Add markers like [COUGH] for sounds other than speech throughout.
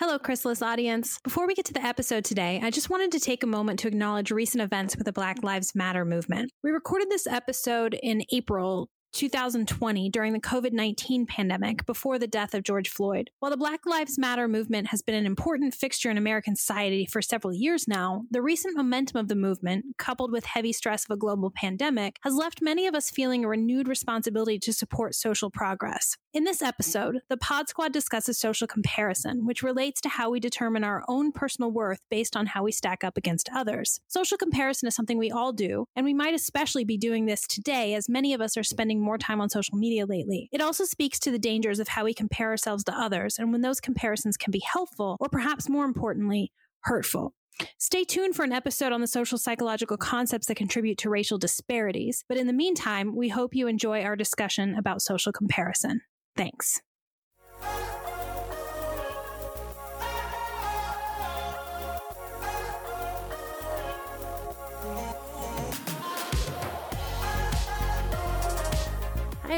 Hello, Chrysalis audience. Before we get to the episode today, I just wanted to take a moment to acknowledge recent events with the Black Lives Matter movement. We recorded this episode in April 2020 during the COVID 19 pandemic before the death of George Floyd. While the Black Lives Matter movement has been an important fixture in American society for several years now, the recent momentum of the movement, coupled with heavy stress of a global pandemic, has left many of us feeling a renewed responsibility to support social progress. In this episode, the Pod Squad discusses social comparison, which relates to how we determine our own personal worth based on how we stack up against others. Social comparison is something we all do, and we might especially be doing this today as many of us are spending more time on social media lately. It also speaks to the dangers of how we compare ourselves to others and when those comparisons can be helpful or perhaps more importantly, hurtful. Stay tuned for an episode on the social psychological concepts that contribute to racial disparities. But in the meantime, we hope you enjoy our discussion about social comparison. Thanks.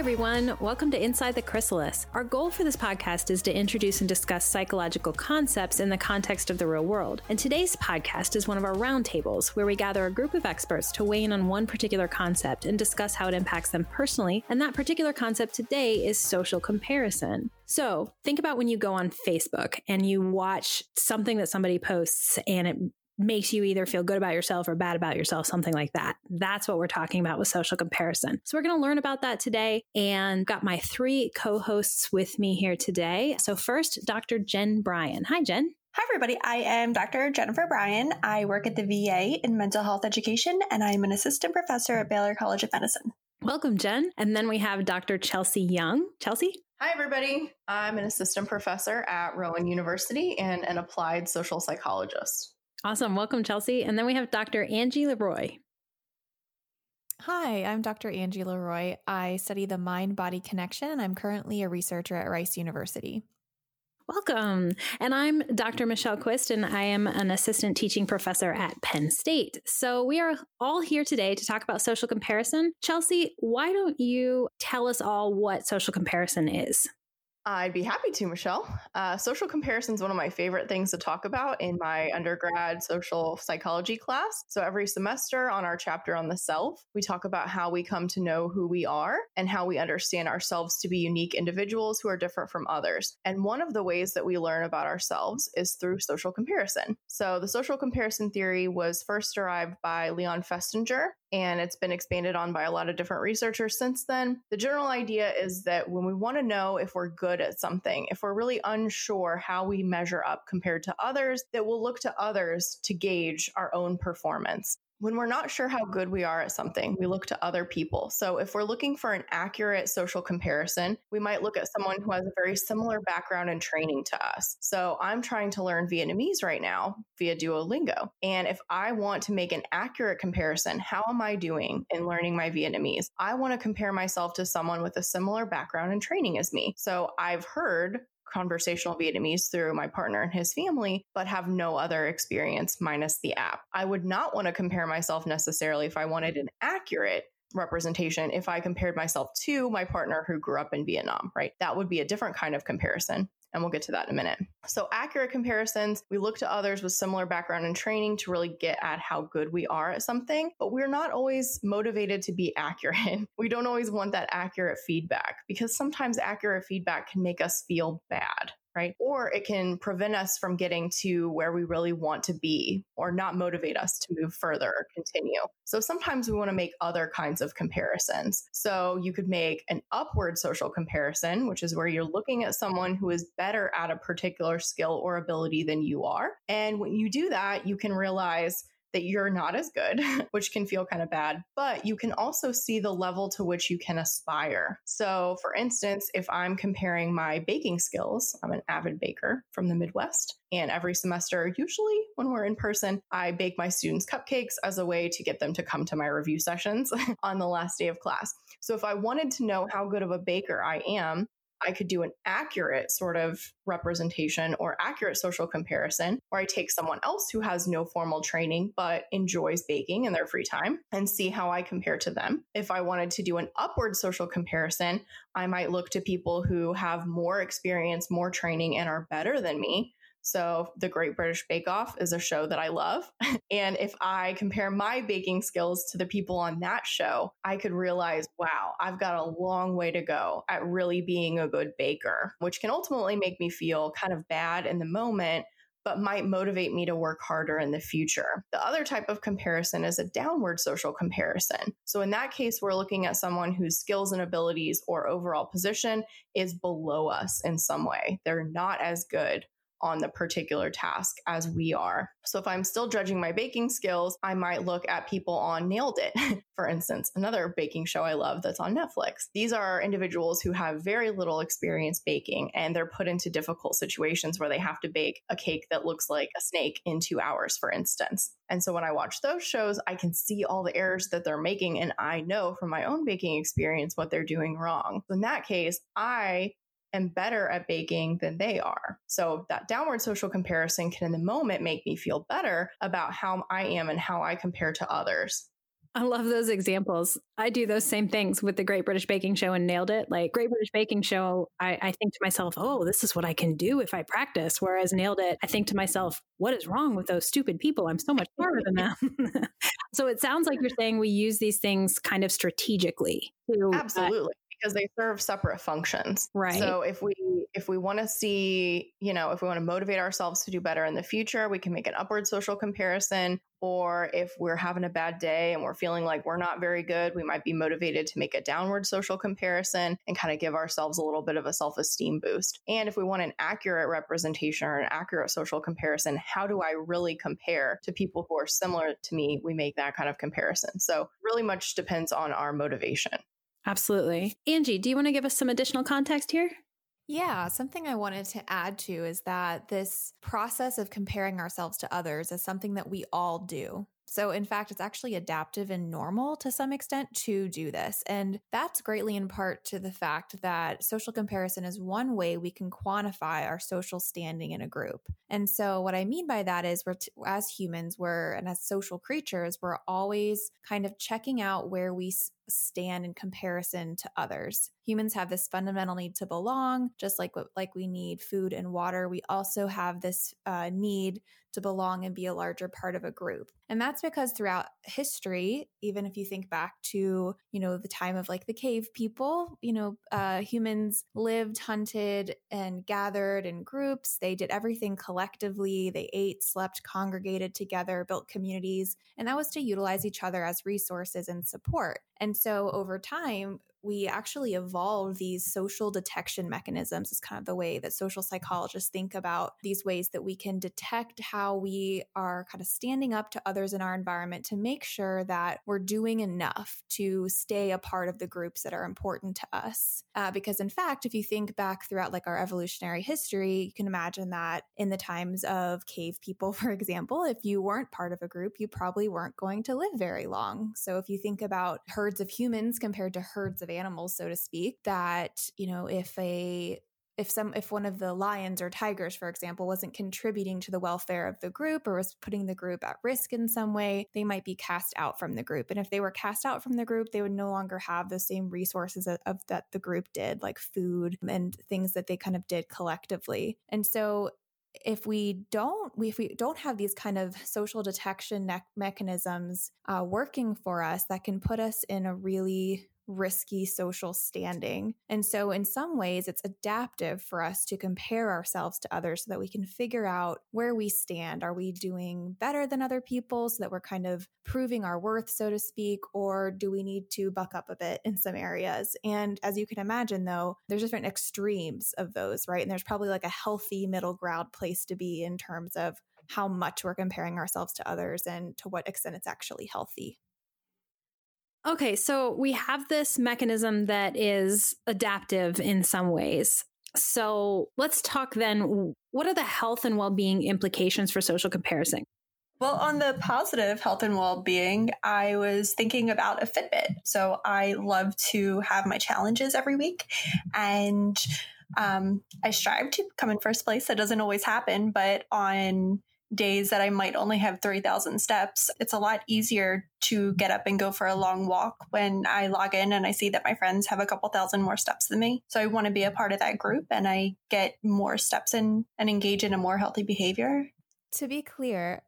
Everyone. Welcome to Inside the Chrysalis. Our goal for this podcast is to introduce and discuss psychological concepts in the context of the real world. And today's podcast is one of our roundtables where we gather a group of experts to weigh in on one particular concept and discuss how it impacts them personally. And that particular concept today is social comparison. So think about when you go on Facebook and you watch something that somebody posts and it makes you either feel good about yourself or bad about yourself, something like that. That's what we're talking about with social comparison. So we're going to learn about that today and got my three co-hosts with me here today. So first, Dr. Jen Bryan. Hi, Jen. Hi, everybody. I am Dr. Jennifer Bryan. I work at the VA in mental health education, and I'm an assistant professor at Baylor College of Medicine. Welcome, Jen. And then we have Dr. Chelsea Young. Chelsea? Hi, everybody. I'm an assistant professor at Rowan University and an applied social psychologist. Awesome. Welcome, Chelsea. And then we have Dr. Angie Leroy. Hi, I'm Dr. Angie Leroy. I study the mind body connection, and I'm currently a researcher at Rice University. Welcome. And I'm Dr. Michelle Quist, and I am an assistant teaching professor at Penn State. So we are all here today to talk about social comparison. Chelsea, why don't you tell us all what social comparison is? I'd be happy to, Michelle. Uh, social comparison is one of my favorite things to talk about in my undergrad social psychology class. So, every semester on our chapter on the self, we talk about how we come to know who we are and how we understand ourselves to be unique individuals who are different from others. And one of the ways that we learn about ourselves is through social comparison. So, the social comparison theory was first derived by Leon Festinger and it's been expanded on by a lot of different researchers since then. The general idea is that when we want to know if we're good at something, if we're really unsure how we measure up compared to others, that we'll look to others to gauge our own performance when we're not sure how good we are at something, we look to other people. So, if we're looking for an accurate social comparison, we might look at someone who has a very similar background and training to us. So, I'm trying to learn Vietnamese right now via Duolingo. And if I want to make an accurate comparison, how am I doing in learning my Vietnamese? I want to compare myself to someone with a similar background and training as me. So, I've heard conversational Vietnamese through my partner and his family, but have no other experience minus the app. I would not want to compare myself necessarily if I wanted an accurate representation if I compared myself to my partner who grew up in Vietnam, right? That would be a different kind of comparison. And we'll get to that in a minute. So, accurate comparisons, we look to others with similar background and training to really get at how good we are at something, but we're not always motivated to be accurate. [LAUGHS] We don't always want that accurate feedback because sometimes accurate feedback can make us feel bad right? Or it can prevent us from getting to where we really want to be or not motivate us to move further or continue. So sometimes we want to make other kinds of comparisons. So you could make an upward social comparison, which is where you're looking at someone who is better at a particular skill or ability than you are. And when you do that, you can realize that you're not as good, [LAUGHS] which can feel kind of bad, but you can also see the level to which you can aspire. So, for instance, if I'm comparing my baking skills, I'm an avid baker from the Midwest. And every semester, usually when we're in person, I bake my students cupcakes as a way to get them to come to my review sessions [LAUGHS] on the last day of class. So, if I wanted to know how good of a baker I am, I could do an accurate sort of representation or accurate social comparison where I take someone else who has no formal training but enjoys baking in their free time and see how I compare to them. If I wanted to do an upward social comparison, I might look to people who have more experience, more training, and are better than me So, The Great British Bake Off is a show that I love. [LAUGHS] and if I compare my baking skills to the people on that show, I could realize, wow, I've got a long way to go at really being a good baker, which can ultimately make me feel kind of bad in the moment but might motivate me to work harder in the future. The other type of comparison is a downward social comparison. So, in that case, we're looking at someone whose skills and abilities or overall position is below us in some way. They're not as good on the particular task as we are. So if I'm still judging my baking skills, I might look at people on Nailed It, [LAUGHS] for instance, another baking show I love that's on Netflix. These are individuals who have very little experience baking and they're put into difficult situations where they have to bake a cake that looks like a snake in two hours, for instance. And so when I watch those shows, I can see all the errors that they're making and I know from my own baking experience what they're doing wrong. So in that case, I am better at baking than they are. So that downward social comparison can in the moment make me feel better about how I am and how I compare to others. I love those examples. I do those same things with the Great British Baking Show and nailed it. Like Great British Baking Show, I, I, think to myself, oh, this is what I can do if I practice. Whereas nailed it, I think to myself, what is wrong with those stupid people? I'm so much smarter than them. [LAUGHS] so it sounds like you're saying we use these things kind of strategically to uh, absolutely. Because they serve separate functions. Right. So if we if we want to see, you know, if we want to motivate ourselves to do better in the future, we can make an upward social comparison. Or if we're having a bad day and we're feeling like we're not very good, we might be motivated to make a downward social comparison and kind of give ourselves a little bit of a self esteem boost. And if we want an accurate representation or an accurate social comparison, how do I really compare to people who are similar to me? We make that kind of comparison. So, really much depends on our motivation. Absolutely. Angie, do you want to give us some additional context here? Yeah, something I wanted to add to is that this process of comparing ourselves to others is something that we all do. So, in fact, it's actually adaptive and normal to some extent to do this. And that's greatly in part to the fact that social comparison is one way we can quantify our social standing in a group. And so, what I mean by that is, we're, t- as humans, we're, and as social creatures, we're always kind of checking out where we s- stand in comparison to others. Humans have this fundamental need to belong, just like like we need food and water. We also have this uh, need to belong and be a larger part of a group. And that's because throughout history, even if you think back to, you know, the time of like the cave people, you know, uh, humans lived, hunted, and gathered in groups. They did everything collectively. They ate, slept, congregated together, built communities. And that was to utilize each other as resources and support. And so over time, we actually evolve these social detection mechanisms is kind of the way that social psychologists think about these ways that we can detect how we are kind of standing up to others in our environment to make sure that we're doing enough to stay a part of the groups that are important to us. Uh, because in fact if you think back throughout like our evolutionary history you can imagine that in the times of cave people [LAUGHS] for example if you weren't part of a group you probably weren't going to live very long. So if you think about herds of humans compared to herds of animals, so to speak, that, you know, if a if some if one of the lions or tigers for example wasn't contributing to the welfare of the group or was putting the group at risk in some way they might be cast out from the group. And if they were cast out from the group they would no longer have the same resources of, of that the group did like food and things that they kind of did collectively. And so if we don't if we don't have these kind of social detection ne- mechanisms uh, working for us that can put us in a really risky social standing. And so, in some ways, it's adaptive for us to compare ourselves to others so that we can figure out where we stand. Are we doing better than other people so that we're kind of proving our worth, so to speak, or do we need to buck up a bit in some areas? And as you can imagine, though, there's different extremes of those, right? And there's probably like a healthy middle ground place to be in terms of how much we're comparing ourselves to others and to what extent it's actually healthy. Okay, so we have this mechanism that is adaptive in some ways. So let's talk then. What are the health and well being implications for social comparison? Well, on the positive health and well being, I was thinking about a Fitbit. So I love to have my challenges every week. And um, I strive to come in first place. That doesn't always happen, but on days that I might only have 3,000 steps, it's a lot easier to get up and go for a long walk when I log in and I see that my friends have a couple thousand more steps than me. So I want to be a part of that group and I get more steps in and engage in a more healthy behavior. To be clear,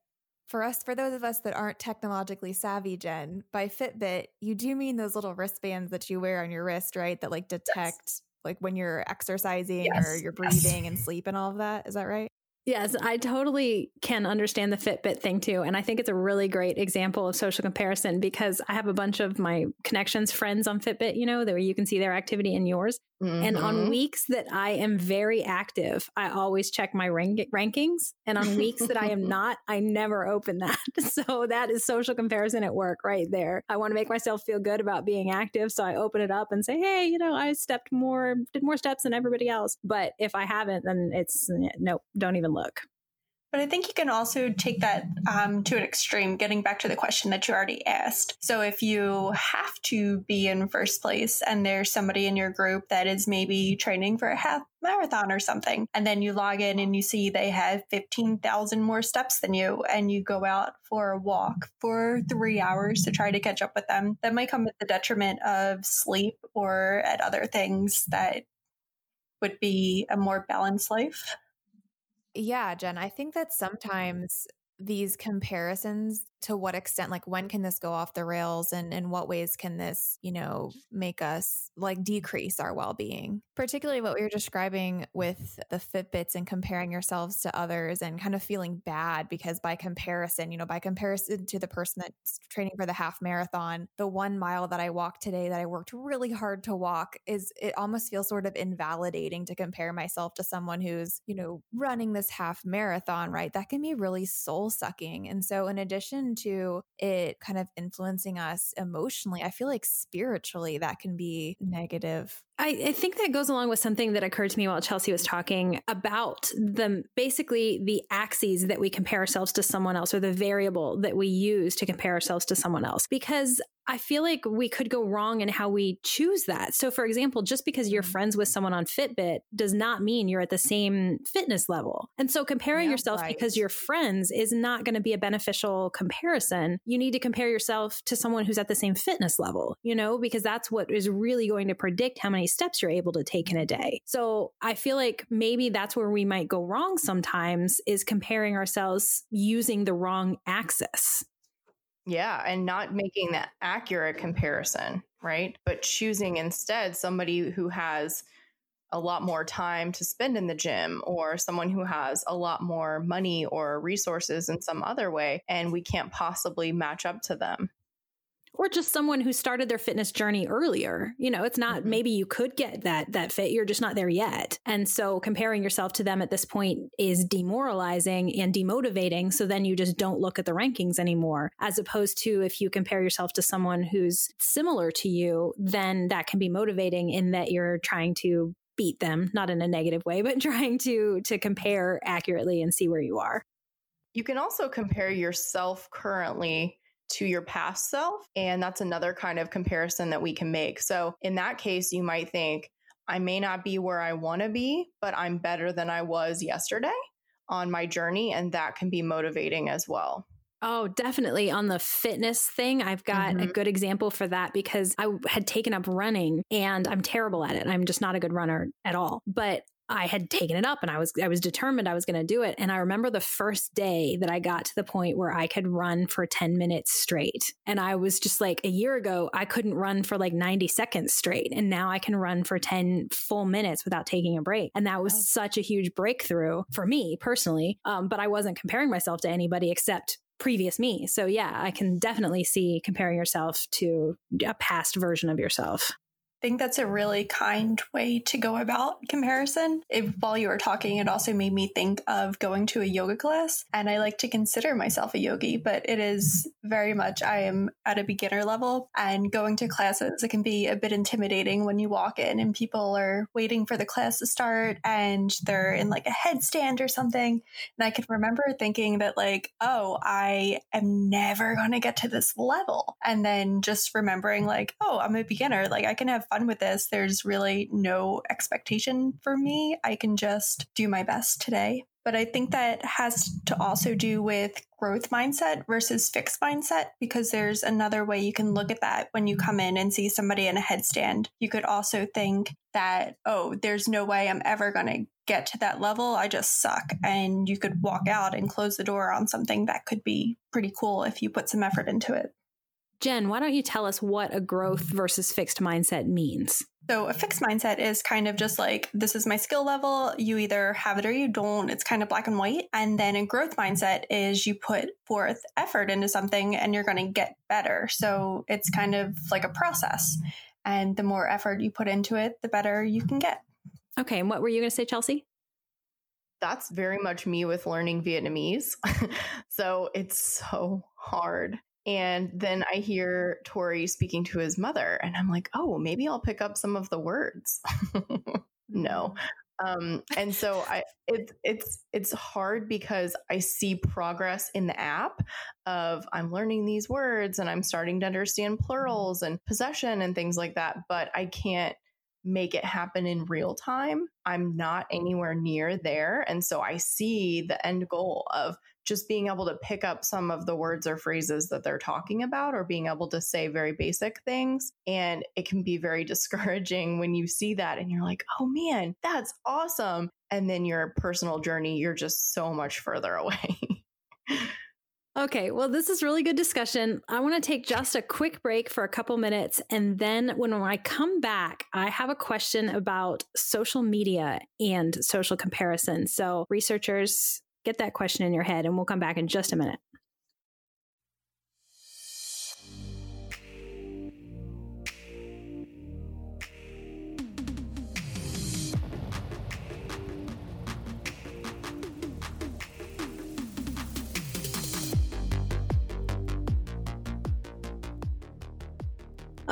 for us, for those of us that aren't technologically savvy, Jen, by Fitbit, you do mean those little wristbands that you wear on your wrist, right? That like detect yes. like when you're exercising yes. or you're breathing yes. and sleep and all of that. Is that right? Yes, I totally can understand the Fitbit thing too. And I think it's a really great example of social comparison because I have a bunch of my connections friends on Fitbit, you know, where you can see their activity in yours. Mm-hmm. And on mm-hmm. weeks that I am very active, I always check my rank- rankings. And on weeks that I am [LAUGHS] not, I never open that. [LAUGHS] So that is social comparison at work right there. I want to make myself feel good about being active. So I open it up and say, hey, you know, I stepped more, did more steps than everybody else. But if I haven't, then it's nope, don't even look. But I think you can also take that um, to an extreme, getting back to the question that you already asked. So if you have to be in first place and there's somebody in your group that is maybe training for a half marathon or something, and then you log in and you see they have 15,000 more steps than you, and you go out for a walk for three hours to try to catch up with them, that might come at the detriment of sleep or at other things that would be a more balanced life. Yeah, Jen, I think that sometimes these comparisons to what extent like when can this go off the rails and in what ways can this you know make us like decrease our well-being? Particularly what we were describing with the fitbits and comparing yourselves to others and kind of feeling bad because by comparison you know by comparison to the person that's training for the half marathon the one mile that i walked today that i worked really hard to walk is it almost feels sort of invalidating to compare myself to someone who's you know running this half marathon right? That can be really soul sucking and so in addition to it kind of influencing us emotionally, I feel like spiritually that can be negative. I, I, think that goes along with something that occurred to me while Chelsea was talking about the basically the axes that we compare ourselves to someone else or the variable that we use to compare ourselves to someone else. Because I feel like we could go wrong in how we choose that. So, for example, just because you're mm-hmm. friends with someone on Fitbit does not mean you're at the same fitness level. And so, comparing yeah, yourself right. because you're friends is not going to be a beneficial comparison. You need to compare yourself to someone who's at the same fitness level, you know, because that's what is really going to predict how many steps you're able to take in a day. So, I feel like maybe that's where we might go wrong sometimes is comparing ourselves using the wrong axis. Yeah, and not making that accurate comparison, right? But choosing instead somebody who has a lot more time to spend in the gym or someone who has a lot more money or resources in some other way and we can't possibly match up to them or just someone who started their fitness journey earlier. You know, it's not mm-hmm. maybe you could get that that fit, you're just not there yet. And so comparing yourself to them at this point is demoralizing and demotivating, so then you just don't look at the rankings anymore. As opposed to if you compare yourself to someone who's similar to you, then that can be motivating in that you're trying to beat them, not in a negative way, [LAUGHS] but trying to to compare accurately and see where you are. You can also compare yourself currently to your past self. And that's another kind of comparison that we can make. So in that case, you might think, I may not be where I want to be, but I'm better than I was yesterday on my journey. And that can be motivating as well. Oh, definitely. On the fitness thing, I've got mm-hmm. a good example for that because I had taken up running and I'm terrible at it. I'm just not a good runner at all. But I had taken it up and I was I was determined I was going to do it. And I remember the first day that I got to the point where I could run for 10 minutes straight. And I was just like a year ago I couldn't run for like 90 seconds straight. And now I can run for 10 full minutes without taking a break. And that was oh. such a huge breakthrough for me personally. Um, but I wasn't comparing myself to anybody except previous me. So yeah I can definitely see comparing yourself to a past version of yourself think that's a really kind way to go about comparison. If, while you were talking, it also made me think of going to a yoga class. And I like to consider myself a yogi, but it is very much, I am at a beginner level. And going to classes, it can be a bit intimidating when you walk in and people are waiting for the class to start and they're in like a headstand or something. And I can remember thinking that, like, oh, I am never going to get to this level. And then just remembering, like, oh, I'm a beginner. Like, I can have fun with this. There's really no expectation for me. I can just do my best today. but I think that has to also do with growth mindset versus fixed mindset because there's another way you can look at that when you come in and see somebody in a headstand. You could also think that, oh, there's no way I'm ever going to get to that level. I just suck. And you could walk out and close the door on something that could be pretty cool if you put some effort into it. Jen, why don't you tell us what a growth versus fixed mindset means? So, a fixed mindset is kind of just like, this is my skill level. You either have it or you don't. It's kind of black and white. And then a growth mindset is you put forth effort into something and you're going to get better. So, it's kind of like a process. And the more effort you put into it, the better you can get. Okay. And what were you going to say, Chelsea? That's very much me with learning Vietnamese. [LAUGHS] so, it's so hard. And then I hear Tori speaking to his mother, and I'm like, oh, maybe I'll pick up some of the words. [LAUGHS] no. Um, and so I it's it's it's hard because I see progress in the app of I'm learning these words and I'm starting to understand plurals and possession and things like that, but I can't make it happen in real time. I'm not anywhere near there. And so I see the end goal of just being able to pick up some of the words or phrases that they're talking about or being able to say very basic things. And it can be very [LAUGHS] discouraging when you see that and you're like, oh man, that's awesome. And then your personal journey, you're just so much further [LAUGHS] away. Okay, well, this is really good discussion. I want to take just a quick break for a couple minutes. And then when I come back, I have a question about social media and social comparison. So, researchers, get that question in your head, and we'll come back in just a minute.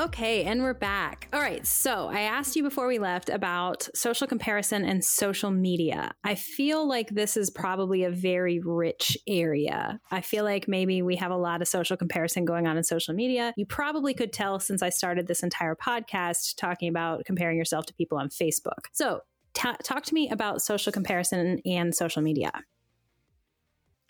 Okay, and we're back. All right, so I asked you before we left about social comparison and social media. I feel like this is probably a very rich area. I feel like maybe we have a lot of social comparison going on in social media. You probably could tell since I started this entire podcast talking about comparing yourself to people on Facebook. So, t- talk to me about social comparison and social media.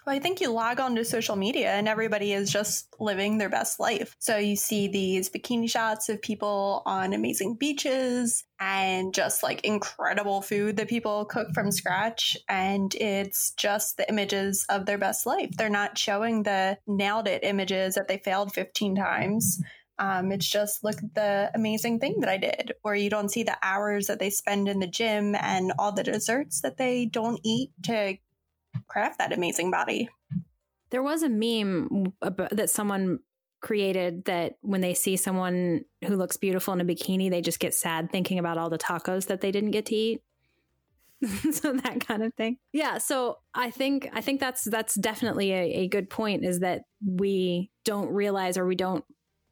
Well, I think you log on to social media and everybody is just living their best life. So you see these bikini shots of people on amazing beaches and just like incredible food that people cook from scratch. And it's just the images of their best life. They're not showing the nailed it images that they failed 15 times. Um, it's just look at the amazing thing that I did, or you don't see the hours that they spend in the gym and all the desserts that they don't eat to craft that amazing body. There was a meme that someone created that when they see someone who looks beautiful in a bikini, they just get sad thinking about all the tacos that they didn't get to eat. [LAUGHS] so that kind of thing. Yeah. So I think I think that's that's definitely a, a good point is that we don't realize or we don't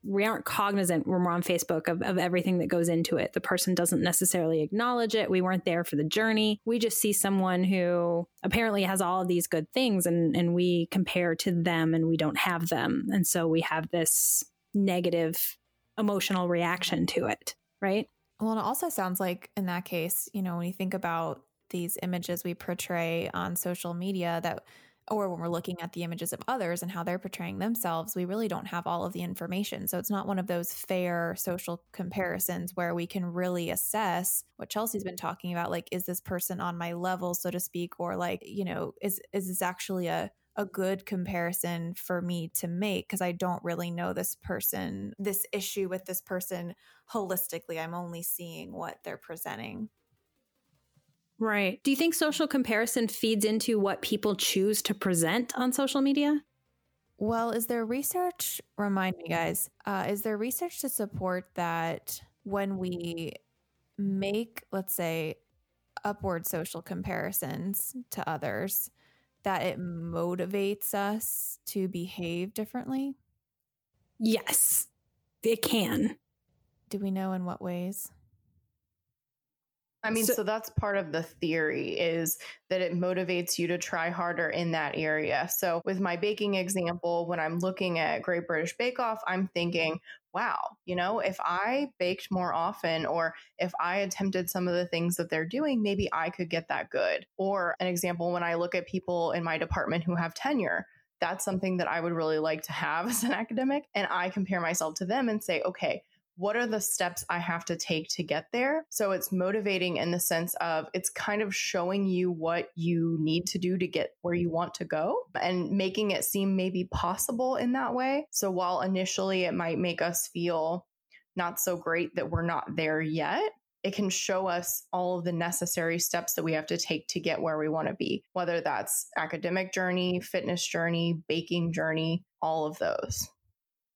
we aren't cognizant when we're on Facebook of, of everything that goes into it. The person doesn't necessarily acknowledge it. We weren't there for the journey. We just see someone who apparently has all of these good things and, and we compare to them and we don't have them. And so we have this negative emotional reaction to it, right? Well, it also sounds like in that case, you know, when you think about these images we portray on social media that or when we're looking at the images of others and how they're portraying themselves, we really don't have all of the information. So it's not one of those fair social comparisons where we can really assess what Chelsea's been talking about. Like, is this person on my level, so to speak, or like, you know, is is this actually a a good comparison for me to make because I don't really know this person, this issue with this person holistically. I'm only seeing what they're presenting. Right. Do you think social comparison feeds into what people choose to present on social media? Well, is there research? Remind me, guys. Uh, is there research to support that when we make, let's say, upward social comparisons to others, that it motivates us to behave differently? Yes, it can. Do we know in what ways? I mean, so, so, that's part of the theory is that it motivates you to try harder in that area. So, with my baking example, when I'm looking at Great British Bake Off, I'm thinking, wow, you know, if I baked more often or if I attempted some of the things that they're doing, maybe I could get that good. Or an example, when I look at people in my department who have tenure, that's something that I would really like to have [LAUGHS] as an academic. And I compare myself to them and say, okay, what are the steps I have to take to get there? So it's motivating in the sense of it's kind of showing you what you need to do to get where you want to go and making it seem maybe possible in that way. So while initially it might make us feel not so great that we're not there yet, it can show us all of the necessary steps that we have to take to get where we want to be, whether that's academic journey, fitness journey, baking journey, all of those.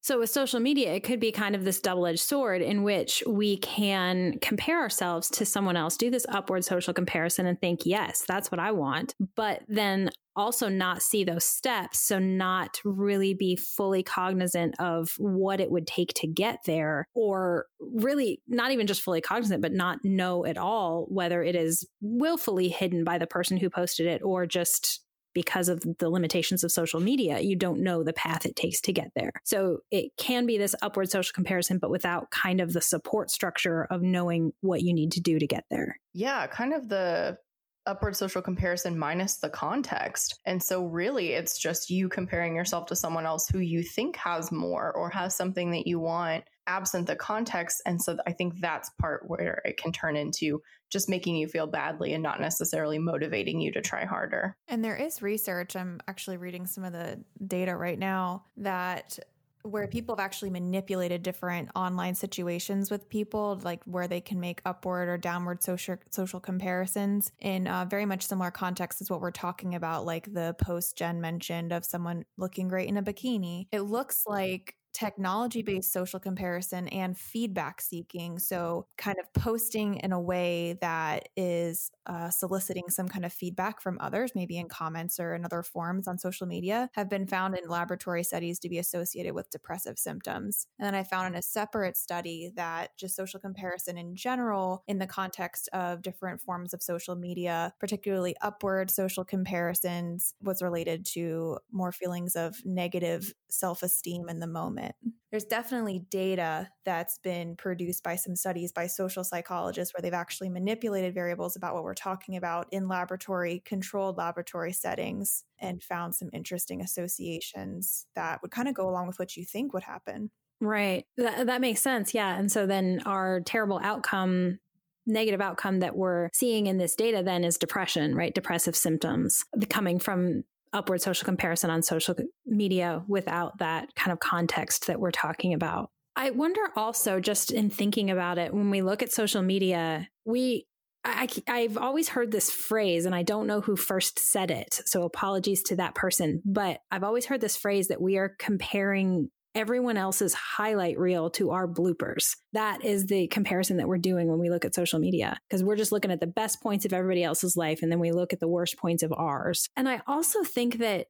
So, with social media, it could be kind of this double edged sword in which we can compare ourselves to someone else, do this upward social comparison, and think, yes, that's what I want. But then also not see those steps. So, not really be fully cognizant of what it would take to get there, or really not even just fully cognizant, but not know at all whether it is willfully hidden by the person who posted it or just because of the limitations of social media, you don't know the path it takes to get there. So it can be this upward social comparison, but without kind of the support structure of knowing what you need to do to get there. Yeah, kind of the upward social comparison minus the context. And so, really, it's just you comparing yourself to someone else who you think has more or has something that you want absent the context. And so, I think that's part where it can turn into just making you feel badly and not necessarily motivating you to try harder. And there is research, I'm actually reading some of the data right now that where people have actually manipulated different online situations with people, like where they can make upward or downward social social comparisons in uh, very much similar context as what we're talking about, like the post Jen mentioned of someone looking great in a bikini. It looks like technology based social comparison and feedback seeking. So, kind of posting in a way that is uh, soliciting some kind of feedback from others, maybe in comments or in other forms on social media, have been found in laboratory studies to be associated with depressive symptoms. And then I found in a separate study that just social comparison in general, in the context of different forms of social media, particularly upward social comparisons, was related to more feelings of negative self esteem in the moment. There's definitely data that's been produced by some studies by social psychologists where they've actually manipulated variables about what we're talking about in laboratory, controlled laboratory settings, and found some interesting associations that would kind of go along with what you think would happen. Right. That, that makes sense. Yeah. And so then our terrible outcome negative outcome that we're seeing in this data then is depression, right? Depressive symptoms coming from upward social comparison on social media without that kind of context that we're talking about. I wonder also, just in thinking about it, when we look at social media, we I, have always heard this phrase, and I don't know who first said it. So apologies to that person. But I've always heard this phrase that we are comparing everyone else's highlight reel to our bloopers. That is the comparison that we're doing when we look at social media because we're just looking at the best points of everybody else's life and then we look at the worst points of ours. And I also think that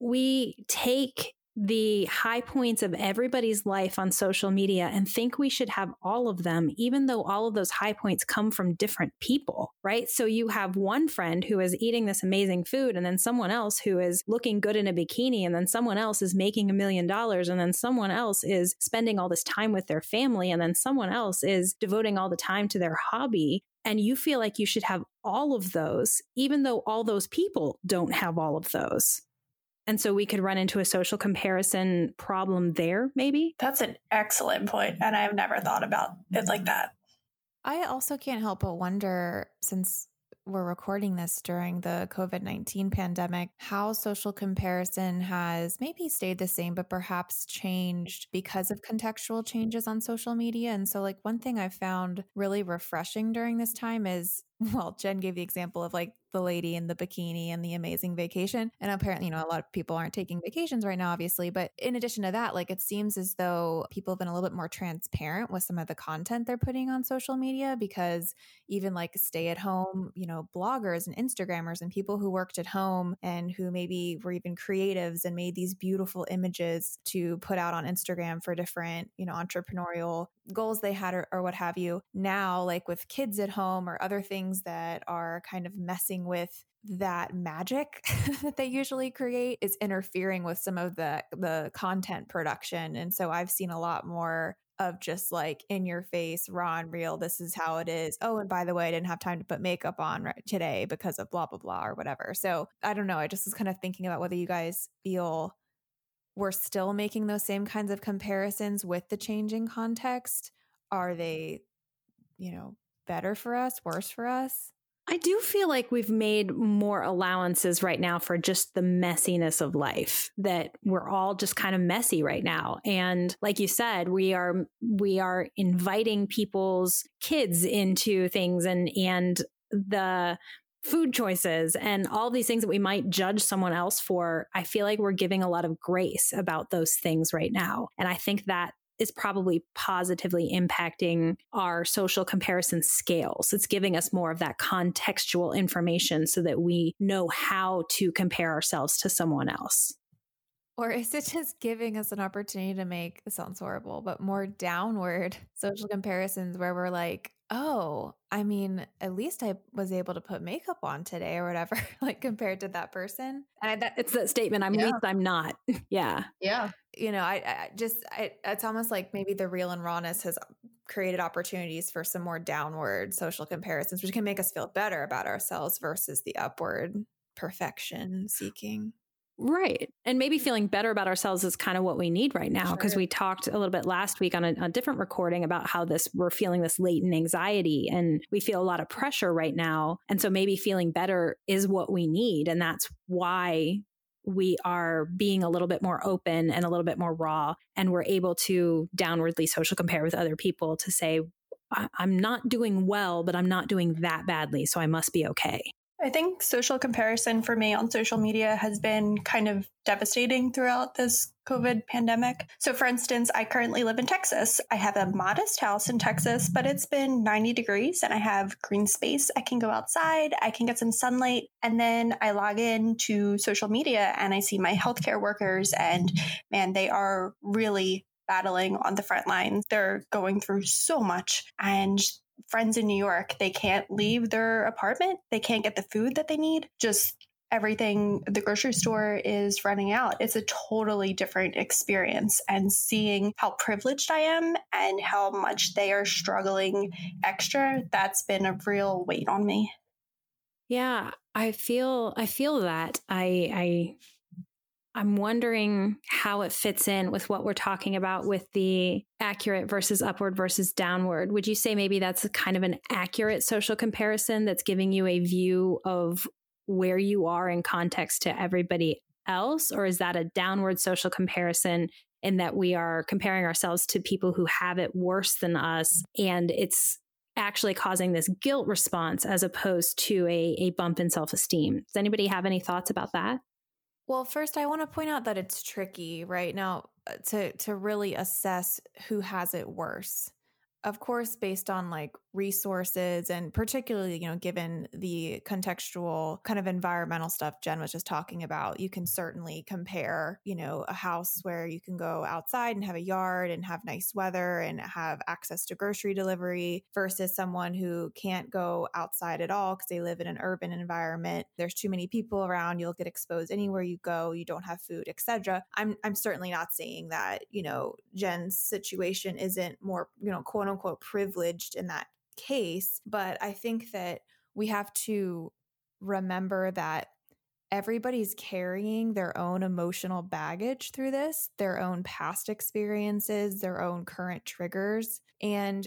we take the high points of everybody's life on social media and think we should have all of them, even though all of those high points come from different people, right? So you have one friend who is eating this amazing food, and then someone else who is looking good in a bikini, and then someone else is making a million dollars, and then someone else is spending all this time with their family, and then someone else is devoting all the time to their hobby. And you feel like you should have all of those, even though all those people don't have all of those. And so we could run into a social comparison problem there, maybe. That's an excellent point, And I've never thought about it like that. I also can't help but wonder, since we're recording this during the COVID 19 pandemic, how social comparison has maybe stayed the same, but perhaps changed because of contextual changes on social media. And so, like, one thing I found really refreshing during this time is [LAUGHS] well, Jen gave the example of like the lady in the bikini and the amazing vacation. And apparently, you know, a lot of people aren't taking vacations right now, obviously. But in addition to that, like it seems as though people have been a little bit more transparent with some of the content they're putting on social media because even like stay at home, you know, bloggers and Instagrammers and people who worked at home and who maybe were even creatives and made these beautiful images to put out on Instagram for different, you know, entrepreneurial goals they had or, or what have you. Now, like with kids at home or other things that are kind of messing with that magic [LAUGHS] that they usually create is interfering with some of the the content production and so i've seen a lot more of just like in your face, raw and real. This is how it is. Oh, and by the way, I didn't have time to put makeup on right today because of blah, blah, blah, or whatever. So I don't know. I just was kind of thinking about whether you guys feel we're still making those same kinds of comparisons with the changing context. Are they, you know, better for us, worse for us? I do feel like we've made more allowances right now for just the messiness of life that we're all just kind of messy right now. And like you said, we are we are inviting people's kids into things and and the food choices and all these things that we might judge someone else for. I feel like we're giving a lot of grace about those things right now. And I think that is probably positively impacting our social comparison scales. It's giving us more of that contextual information so that we know how to compare ourselves to someone else. Or is it just giving us an opportunity to make, it sounds horrible, but more downward [LAUGHS] social comparisons where we're like, oh, I mean, at least I was able to put makeup on today or whatever, [LAUGHS] like compared to that person. And I, that, it's that statement, I'm yeah. least I'm not. [LAUGHS] yeah. Yeah. You know, I, I just, I, it's almost like maybe the real and rawness has created opportunities for some more downward social comparisons, which can make us feel better about ourselves versus the upward perfection seeking. Right. And maybe feeling better about ourselves is kind of what we need right now because sure. we talked a little bit last week on a, a, different recording about how this we're feeling this latent anxiety and we feel a lot of pressure right now. And so maybe feeling better is what we need. And that's why we are being a little bit more open and a little bit more raw. And we're able to downwardly social compare with other people to say, I'm not doing well, but I'm not doing that badly. So I must be okay. I think social comparison for me on social media has been kind of devastating throughout this COVID pandemic. So, for instance, I currently live in Texas. I have a modest house in Texas, but it's been 90 degrees and I have green space. I can go outside, I can get some sunlight. And then I log in to social media and I see my healthcare workers, and man, they are really battling on the front lines. They're going through so much and friends in New York, they can't leave mm-hmm. their apartment. They can't get the food that they need. Just everything, the grocery store is running out. It's a totally different experience. And seeing how privileged I am and how much they are struggling extra, that's been a real weight on me. Yeah, I feel I feel that. I I I'm wondering how it fits in with what we're talking about with the accurate versus upward versus downward. Would you say maybe that's kind of an accurate social comparison that's giving you a view of where you are in context to everybody else? Or is that a downward social comparison in that we are comparing ourselves to people who have it worse than us and it's actually causing this guilt response as opposed to a, a bump in self esteem? Does anybody have any thoughts about that? Well, first I want to point out that it's tricky right now uh, to to really assess who has it worse. Of course based on like resources and particularly you know given the contextual kind of environmental stuff jen was just talking about you can certainly compare you know a house where you can go outside and have a yard and have nice weather and have access to grocery delivery versus someone who can't go outside at all because they live in an urban environment. There's too many people around you'll get exposed anywhere you go you don't have food etc i'm i'm certainly not saying that you know jen's situation isn't more you know quote unquote privileged in that case. But I think that we have to remember that everybody's carrying their own emotional baggage through this, their own past experiences, their own current triggers. And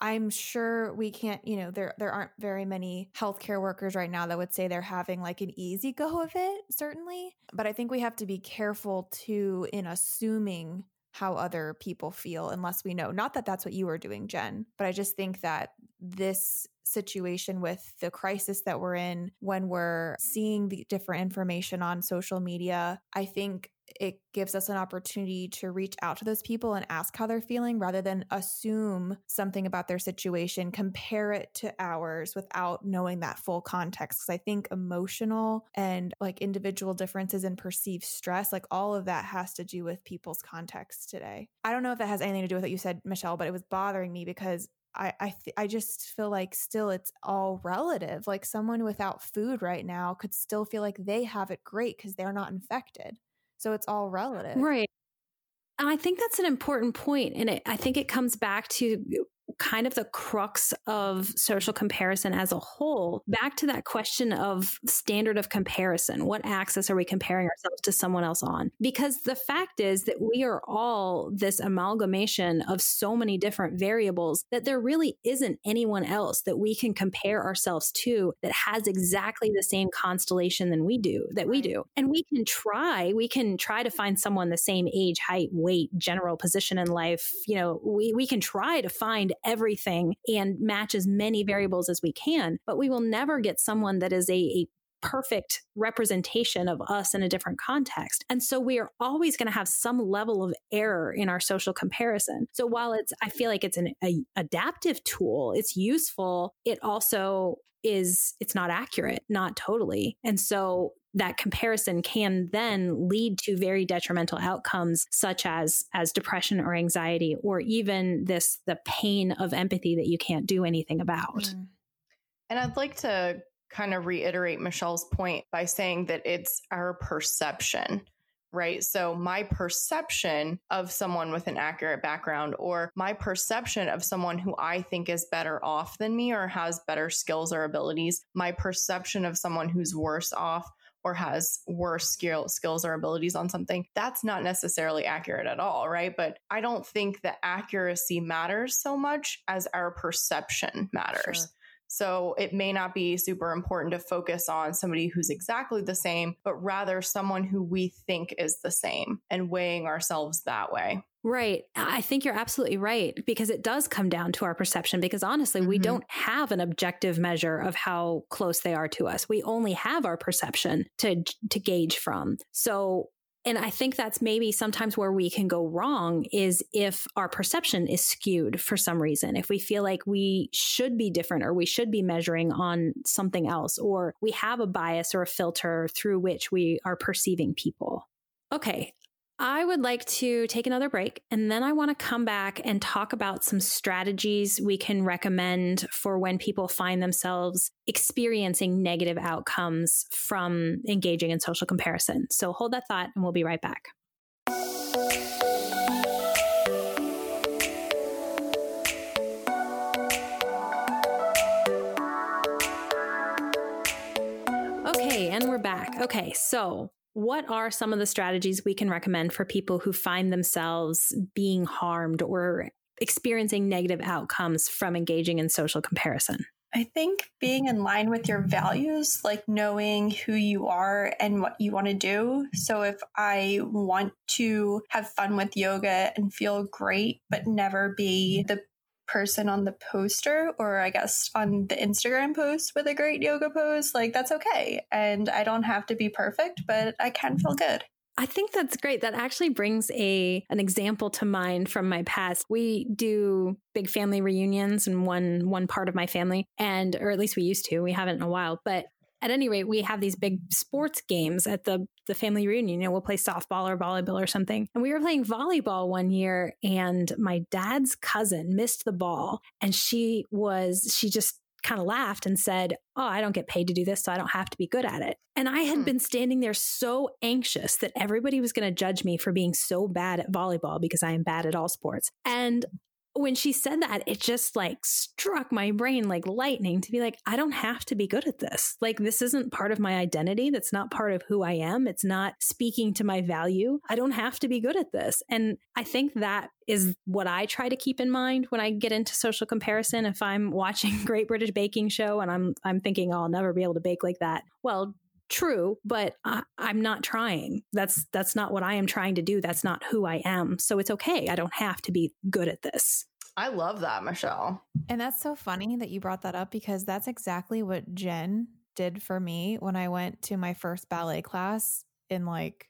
I'm sure we can't, you know, there there aren't very many healthcare workers right now that would say they're having like an easy go of it, certainly. But I think we have to be careful too in assuming how other people feel unless we know. Not that that's what you were doing, Jen, but I just think that this situation with the crisis that we're in when we're seeing the different information on social media, I think it gives us an opportunity to reach out to those people and ask how they're feeling rather than assume something about their situation, compare it to ours without knowing that full context. Because I think emotional and like individual differences in perceived stress, like all of that has to do with people's context today. I don't know if that has anything to do with what you said, Michelle, but it was bothering me because I I, th- I just feel like still it's all relative. Like someone without food right now could still feel like they have it great because they're not infected. So it's all relative. Right. And I think that's an important point, and it, I think it comes back to kind of the crux of social comparison as a whole back to that question of standard of comparison what axis are we comparing ourselves to someone else on? Because the fact is that we are all this amalgamation of so many different variables that there really isn't anyone else that we can compare ourselves to that has exactly the same constellation than we do that we do. And we can try we can try to find someone the same age height weight general position in life you know we, we can try to find everything and match as many variables as we can, but we will never get someone that is a, a perfect representation of us in a different context. And so we are always going to have some level of error in our social comparison. So while it's, I feel like it's an a, adaptive tool, it's useful, it also is, it's not accurate, not totally. And so that comparison can then lead to very detrimental outcomes such as as depression or anxiety or even this the pain of empathy that you can't do anything about mm. and i'd like to kind of reiterate michelle's point by saying that it's our perception right? So, my perception of someone with an accurate background, or my perception of someone who I think is better off than me or has better skills or abilities, my perception of someone who's worse off or has worse skill, skills or abilities on something, that's not necessarily accurate at all, right? But I don't think the accuracy matters so much as our perception matters. Sure. So it may not be super important to focus on somebody who's exactly the same, but rather someone who we think is the same and weighing ourselves that way. Right. I think you're absolutely right because it does come down to our perception because honestly, mm-hmm. we don't have an objective measure of how close they are to us. We only have our perception to to gauge from. So and I think that's maybe sometimes where we can go wrong is if our perception is skewed for some reason. If we feel like we should be different or we should be measuring on something else, or we have a bias or a filter through which we are perceiving people. Okay, I would like to take another break and then I want to come back and talk about some strategies we can recommend for when people find themselves experiencing negative outcomes from engaging in social comparison. So hold that thought and we'll be right back. Okay, and we're back. Okay, so what are some of the strategies we can recommend for people who find themselves being harmed or experiencing negative outcomes from engaging in social comparison? I think being in line with your values, like knowing who you are and what you want to do. So if I want to have fun with yoga and feel great, but never be the person on the poster or I guess on the Instagram post with a great yoga pose, like that's okay. And I don't have to be perfect, but I can feel good. I think that's great. That actually brings a an example to mind from my past. We do big family reunions in one one part of my family and or at least we used to. We haven't in a while, but at any rate, we have these big sports games at the the family reunion. You know, we'll play softball or volleyball or something. And we were playing volleyball one year, and my dad's cousin missed the ball, and she was she just kind of laughed and said, Oh, I don't get paid to do this, so I don't have to be good at it. And I had hmm. been standing there so anxious that everybody was going to judge me for being so bad at volleyball because I am bad at all sports. And when she said that, it just like struck my brain like lightning to be like, I don't have to be good at this. Like, this isn't part of my identity. That's not part of who I am. It's not speaking to my value. I don't have to be good at this. And I think that is what I try to keep in mind when I get into social comparison. If I'm watching [LAUGHS] Great British Baking Show and I'm I'm thinking, oh, I'll never be able to bake like that. Well, true but I, i'm not trying. That's that's not what i am trying to do. That's not who i am. So it's okay. I don't have to be good at this. I love that michelle. And that's so funny that you brought that up because that's exactly what jen did for me when i went to my first ballet class in like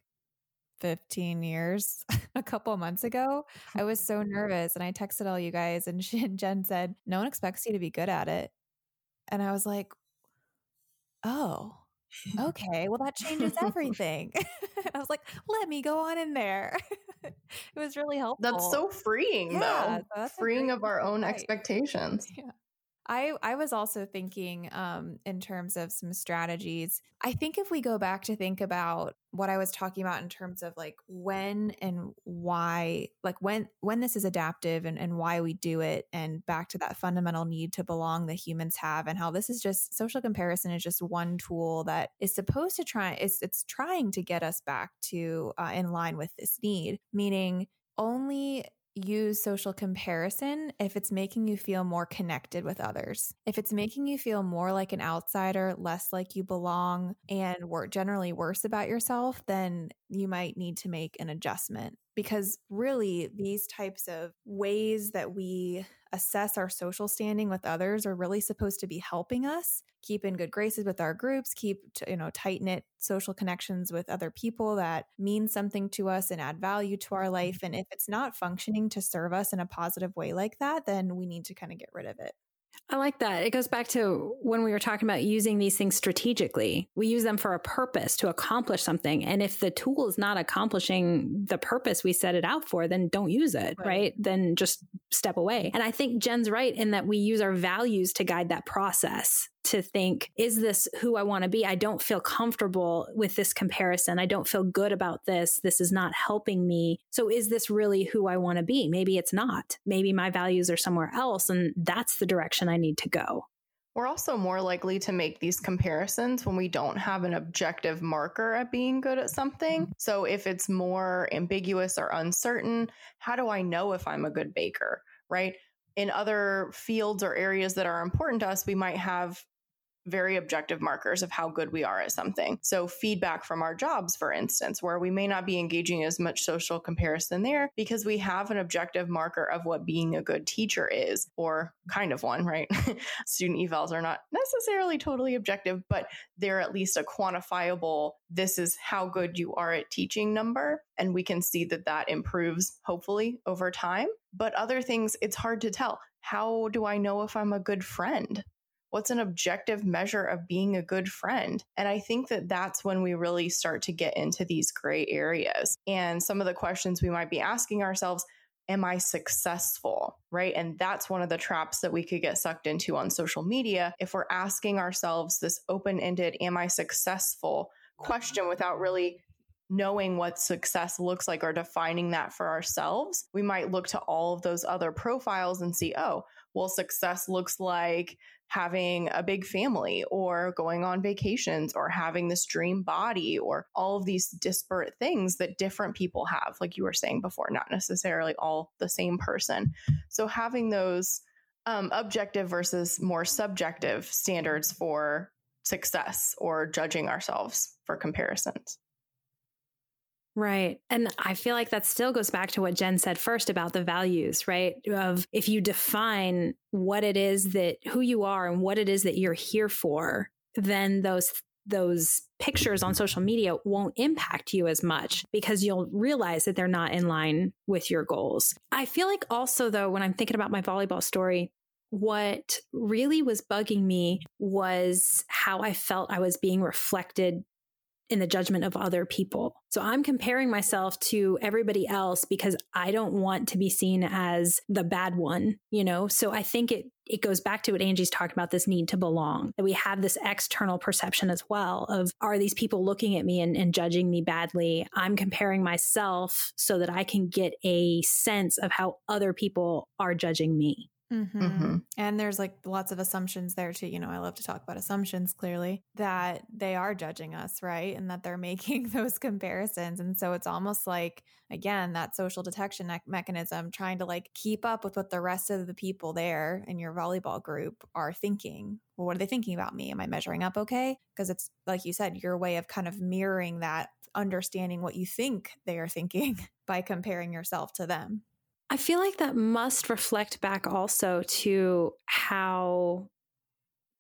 15 years [LAUGHS] a couple months ago. I was so nervous and i texted all you guys and [LAUGHS] she, jen said no one expects you to be good at it. And i was like oh okay, well, that changes everything. [LAUGHS] I was like, let me go on in there. [LAUGHS] it was really helpful. That's so freeing, yeah, though. So freeing of our own right. expectations. [LAUGHS] Yeah. I, I was also thinking um, in terms of some strategies. I think if we go back to think about what I was talking about in terms of like when and why, like when when this is adaptive and, and why we do it, and back to that fundamental need to belong that humans have, and how this is just social comparison is just one tool that is supposed to try it's it's trying to get us back to uh, in line with this need, meaning only use social comparison if it's making you feel more connected with others. If it's making you feel more like an outsider, less like you belong, and work generally worse about yourself, then you might need to make an adjustment. Because really, these types of ways that we assess our social standing with others are really supposed to be helping us keep in good graces with our groups, keep you know tight knit social connections with other people that mean something to us and add value to our mm-hmm. life. And if it's not functioning to serve us in a positive way like that, then we need to kind of get rid of it. I like that. It goes back to when we were talking about using these things strategically. We use them for a purpose to accomplish something. And if the tool is not accomplishing the purpose we set it out for, then don't use it, right? right? Then just step away. And I think Jen's right in that we use our values to guide that process to think, is this who I want to be? I don't feel comfortable with this comparison. I don't feel good about this. This is not helping me. So, is this really who I want to be? Maybe it's not. Maybe my values are somewhere else, and that's the direction I need to go. We're also more likely to make these comparisons when we don't have an objective marker at being good at something. Mm-hmm. So, if it's more ambiguous or uncertain, how do I know if I'm a good baker? Right? In other fields or areas that are important to us, we might have very objective markers of how good we are at something. So, feedback from our jobs, for instance, where we may not be engaging as much social comparison there because we have an objective marker of what being a good teacher is, or kind of one, right? [LAUGHS] Student evals are not necessarily totally objective, but they're at least a quantifiable, this is how good you are at teaching number. And we can see that that improves, hopefully, over time. But other things, it's hard to tell. How do I know if I'm a good friend? What's an objective measure of being a good friend? And I think that that's when we really start to get into these gray areas. And some of the questions we might be asking ourselves Am I successful? Right. And that's one of the traps that we could get sucked into on social media. If we're asking ourselves this open ended, Am I successful question without really knowing what success looks like or defining that for ourselves, we might look to all of those other profiles and see, oh, well, success looks like having a big family or going on vacations or having this dream body or all of these disparate things that different people have, like you were saying before, not necessarily all the same person. So having those um, objective versus more subjective standards for success or judging ourselves for comparisons. Right. And I feel like that still goes back to what Jen said first about the values, right? Of if you define what it is that who you are and what it is that you're here for, then those those pictures on social media won't impact you as much because you'll realize that they're not in line with your goals. I feel like also though when I'm thinking about my volleyball story, what really was bugging me was how I felt I was being reflected in the judgment of other people. So I'm comparing myself to everybody else because I don't want to be seen as the bad one, you know? So I think it it goes back to what Angie's talking about this need to belong. That we have this external perception as well of are these people looking at me and, and judging me badly? I'm comparing myself so that I can get a sense of how other people are judging me. Mm-hmm. Mm-hmm. And there's like lots of assumptions there too. You know, I love to talk about assumptions clearly that they are judging us, right? And that they're [LAUGHS] making those comparisons. And so it's almost like, again, that social detection me- mechanism trying to like keep up with what the rest of the people there in your volleyball group are thinking. Well, what are they thinking about me? Am I measuring up okay? Because it's like you said, your way of kind of mirroring that, understanding what you think they are thinking [LAUGHS] by comparing yourself to them. I feel like that must reflect back also to how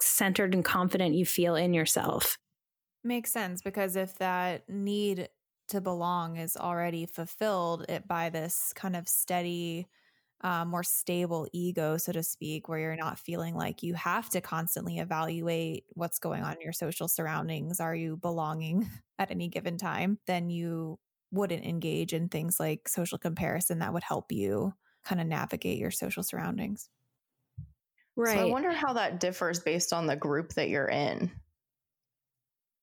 centered and confident you feel in yourself. Makes sense because if that need to belong is already fulfilled it by this kind of steady, uh, more stable ego, so to speak, where you're not feeling like you have to constantly evaluate what's going on in your social surroundings. Are you belonging [LAUGHS] at any given time? Then you wouldn't engage in things like social comparison that would help you kind of navigate your social surroundings. Right. So I wonder how that differs based on the group that you're in.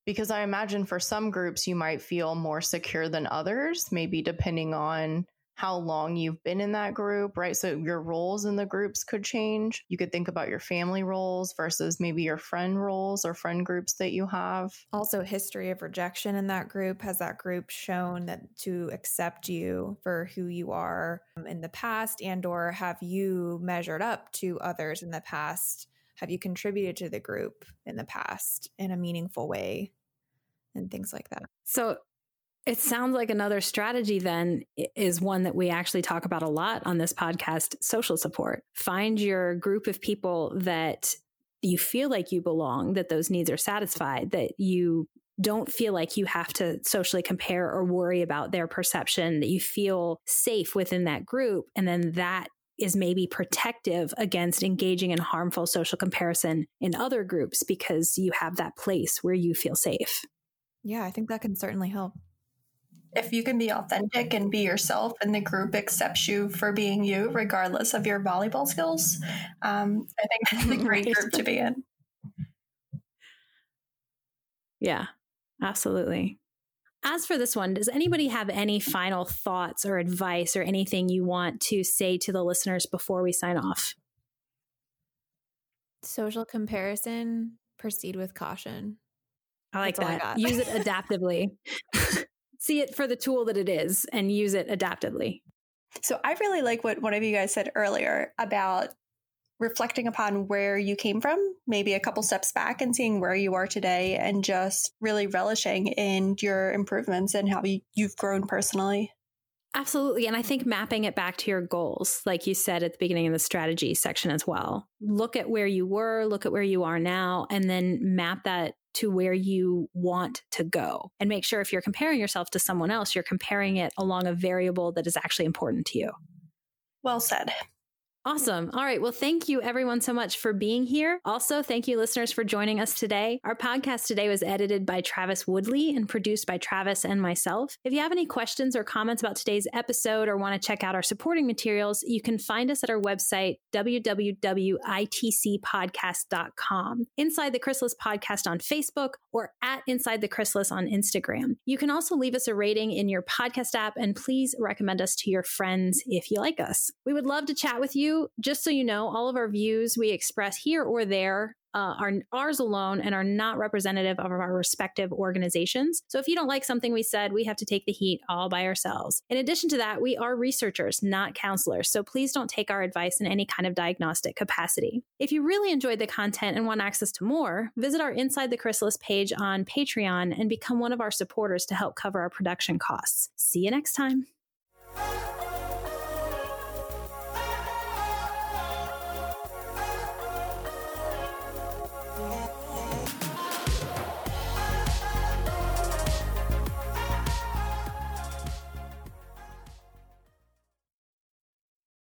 Because I imagine for some groups, you might feel more secure than others, maybe depending on how long you've been in that group, right? So your roles in the groups could change. You could think about your family roles versus maybe your friend roles or friend groups that you have. Also, history of rejection in that group. Has that group shown that to accept you for who you are um, in the past and or have you measured up to others in the past? Have you contributed to the group in the past in a meaningful way? And things like that. So it sounds like another strategy then is one that we actually talk about a lot on this podcast social support. Find your group of people that you feel like you belong, that those needs are satisfied, that you don't feel like you have to socially compare or worry about their perception, that you feel safe within that group. And then that is maybe protective against engaging in harmful social comparison in other groups because you have that place where you feel safe. Yeah, I think that can certainly help if you can be authentic and be yourself and the group accepts you for being you regardless of your volleyball skills um, i think that's a great group to be in. [LAUGHS] Yeah absolutely. As for this one does anybody have any final thoughts or advice or anything you want to say to the listeners before we sign off? Social comparison proceed with caution. I like That's that. Use it [LAUGHS] adaptively. [LAUGHS] see it for the tool that it is and use it adaptively. So I really like what one of you guys said earlier about reflecting upon where you came from, maybe a couple steps back and seeing where you are today and just really relishing in your improvements and how you've grown personally. Absolutely. And I think mapping it back to your goals, like you said at the beginning of the strategy section as well. Look at where you were, look at where you are now, and then map that to where you want to go. And make sure if you're comparing yourself to someone else, you're comparing it along a variable that is actually important to you. Well said. Awesome. All right. Well, thank you everyone so much for being here. Also, thank you listeners for joining us today. Our podcast today was edited by Travis Woodley and produced by Travis and myself. If you have any questions or comments about today's episode or want to check out our supporting materials, you can find us at our website, www.itcpodcast.com, Inside the Chrysalis Podcast on Facebook, or at Inside the Chrysalis on Instagram. You can also leave us a rating in your podcast app and please recommend us to your friends if you like us. We would love to chat with you just so you know, all of our views we express here or there uh, are ours alone and are not representative of our respective organizations. So if you don't like something we said, we have to take the heat all by ourselves. In addition to that, we are researchers, not counselors. So please don't take our advice in any kind of diagnostic capacity. If you really enjoyed the content and want access to more, visit our Inside the Chrysalis page on Patreon and become one of our supporters to help cover our production costs. See you next time.